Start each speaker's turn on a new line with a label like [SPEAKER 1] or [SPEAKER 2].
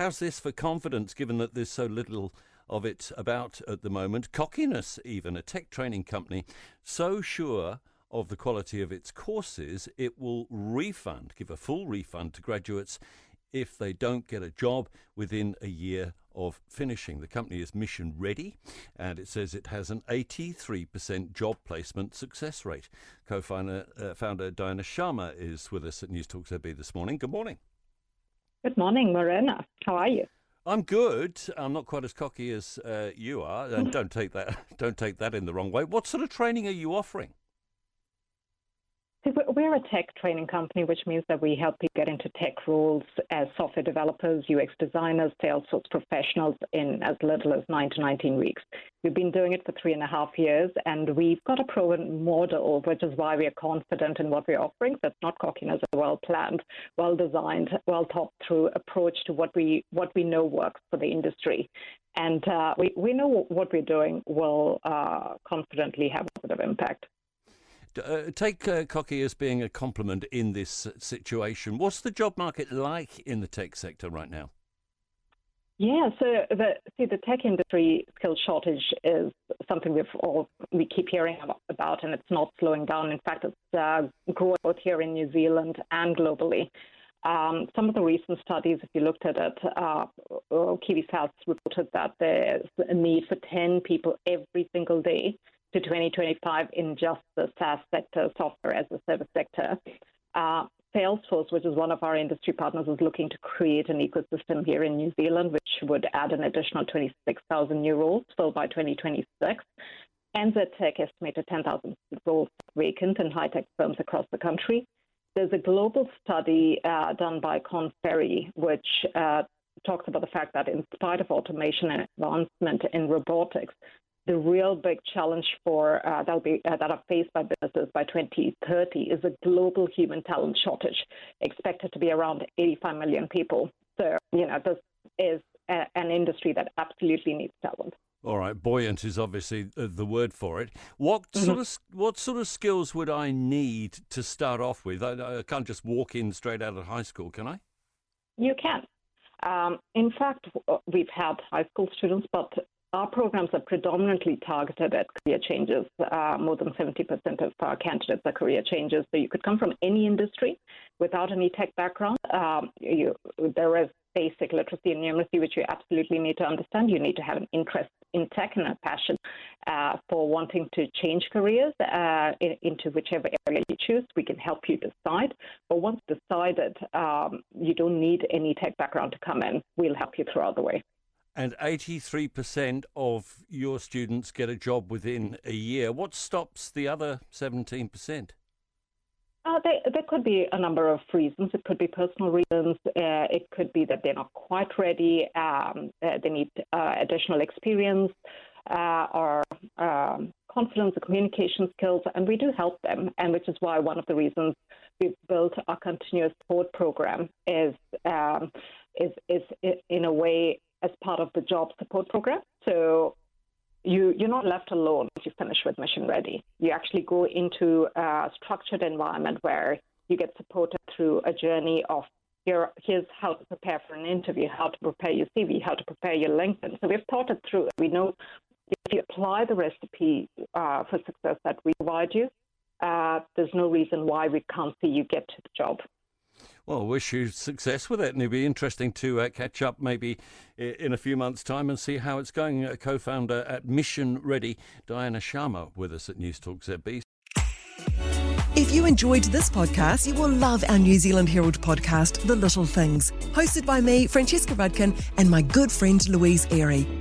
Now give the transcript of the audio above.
[SPEAKER 1] how's this for confidence, given that there's so little of it about at the moment? Cockiness, even a tech training company, so sure of the quality of its courses, it will refund, give a full refund to graduates if they don't get a job within a year of finishing. The company is mission ready and it says it has an 83% job placement success rate. Co founder uh, founder Diana Sharma is with us at News Talk ZB this morning. Good morning.
[SPEAKER 2] Good morning, Morena. How are you?
[SPEAKER 1] I'm good. I'm not quite as cocky as uh, you are, and don't take that don't take that in the wrong way. What sort of training are you offering?
[SPEAKER 2] We're a tech training company, which means that we help people get into tech roles as software developers, UX designers, Salesforce professionals in as little as 9 to 19 weeks. We've been doing it for three and a half years, and we've got a proven model, which is why we are confident in what we're offering. That's not cockiness, a well planned, well designed, well thought through approach to what we what we know works for the industry. And uh, we, we know what we're doing will uh, confidently have a positive impact.
[SPEAKER 1] Uh, take uh, cocky as being a compliment in this situation. What's the job market like in the tech sector right now?
[SPEAKER 2] Yeah, so the see the tech industry skill shortage is something we've all we keep hearing about, and it's not slowing down. In fact, it's uh, growing both here in New Zealand and globally. Um, some of the recent studies, if you looked at it, uh, KiwiSaaS reported that there's a need for 10 people every single day to 2025 in just the SaaS sector, software as a service sector. Uh, Salesforce, which is one of our industry partners, is looking to create an ecosystem here in New Zealand, which would add an additional 26,000 new roles filled by 2026. NZ Tech estimated 10,000 roles vacant in high tech firms across the country. There's a global study uh, done by Korn Ferry, which uh, talks about the fact that in spite of automation and advancement in robotics, the real big challenge for uh, that'll be uh, that are faced by businesses by 2030 is a global human talent shortage, expected to be around 85 million people. So you know this is a, an industry that absolutely needs talent.
[SPEAKER 1] All right, buoyant is obviously the word for it. What mm-hmm. sort of what sort of skills would I need to start off with? I, I can't just walk in straight out of high school, can I?
[SPEAKER 2] You can. Um, in fact, we've had high school students, but our programs are predominantly targeted at career changes. Uh, more than 70% of our candidates are career changes. So you could come from any industry without any tech background. Um, you, there is basic literacy and numeracy, which you absolutely need to understand. You need to have an interest in tech and a passion uh, for wanting to change careers uh, in, into whichever area you choose. We can help you decide. But once decided, um, you don't need any tech background to come in. We'll help you throughout the way
[SPEAKER 1] and 83% of your students get a job within a year. What stops the other 17%?
[SPEAKER 2] Uh, they, there could be a number of reasons. It could be personal reasons. Uh, it could be that they're not quite ready. Um, uh, they need uh, additional experience uh, or um, confidence or communication skills, and we do help them. And which is why one of the reasons we've built our continuous support program is um, is is in a way as part of the job support program. So you, you're not left alone if you finish with Mission Ready. You actually go into a structured environment where you get supported through a journey of here, here's how to prepare for an interview, how to prepare your CV, how to prepare your LinkedIn. So we've thought it through. We know if you apply the recipe uh, for success that we provide you, uh, there's no reason why we can't see you get to the job.
[SPEAKER 1] Well, wish you success with it, and it'd be interesting to uh, catch up maybe in a few months' time and see how it's going. A co-founder at Mission Ready, Diana Sharma, with us at News Talk ZB.
[SPEAKER 3] If you enjoyed this podcast, you will love our New Zealand Herald podcast, The Little Things, hosted by me, Francesca Rudkin, and my good friend Louise Ayrey.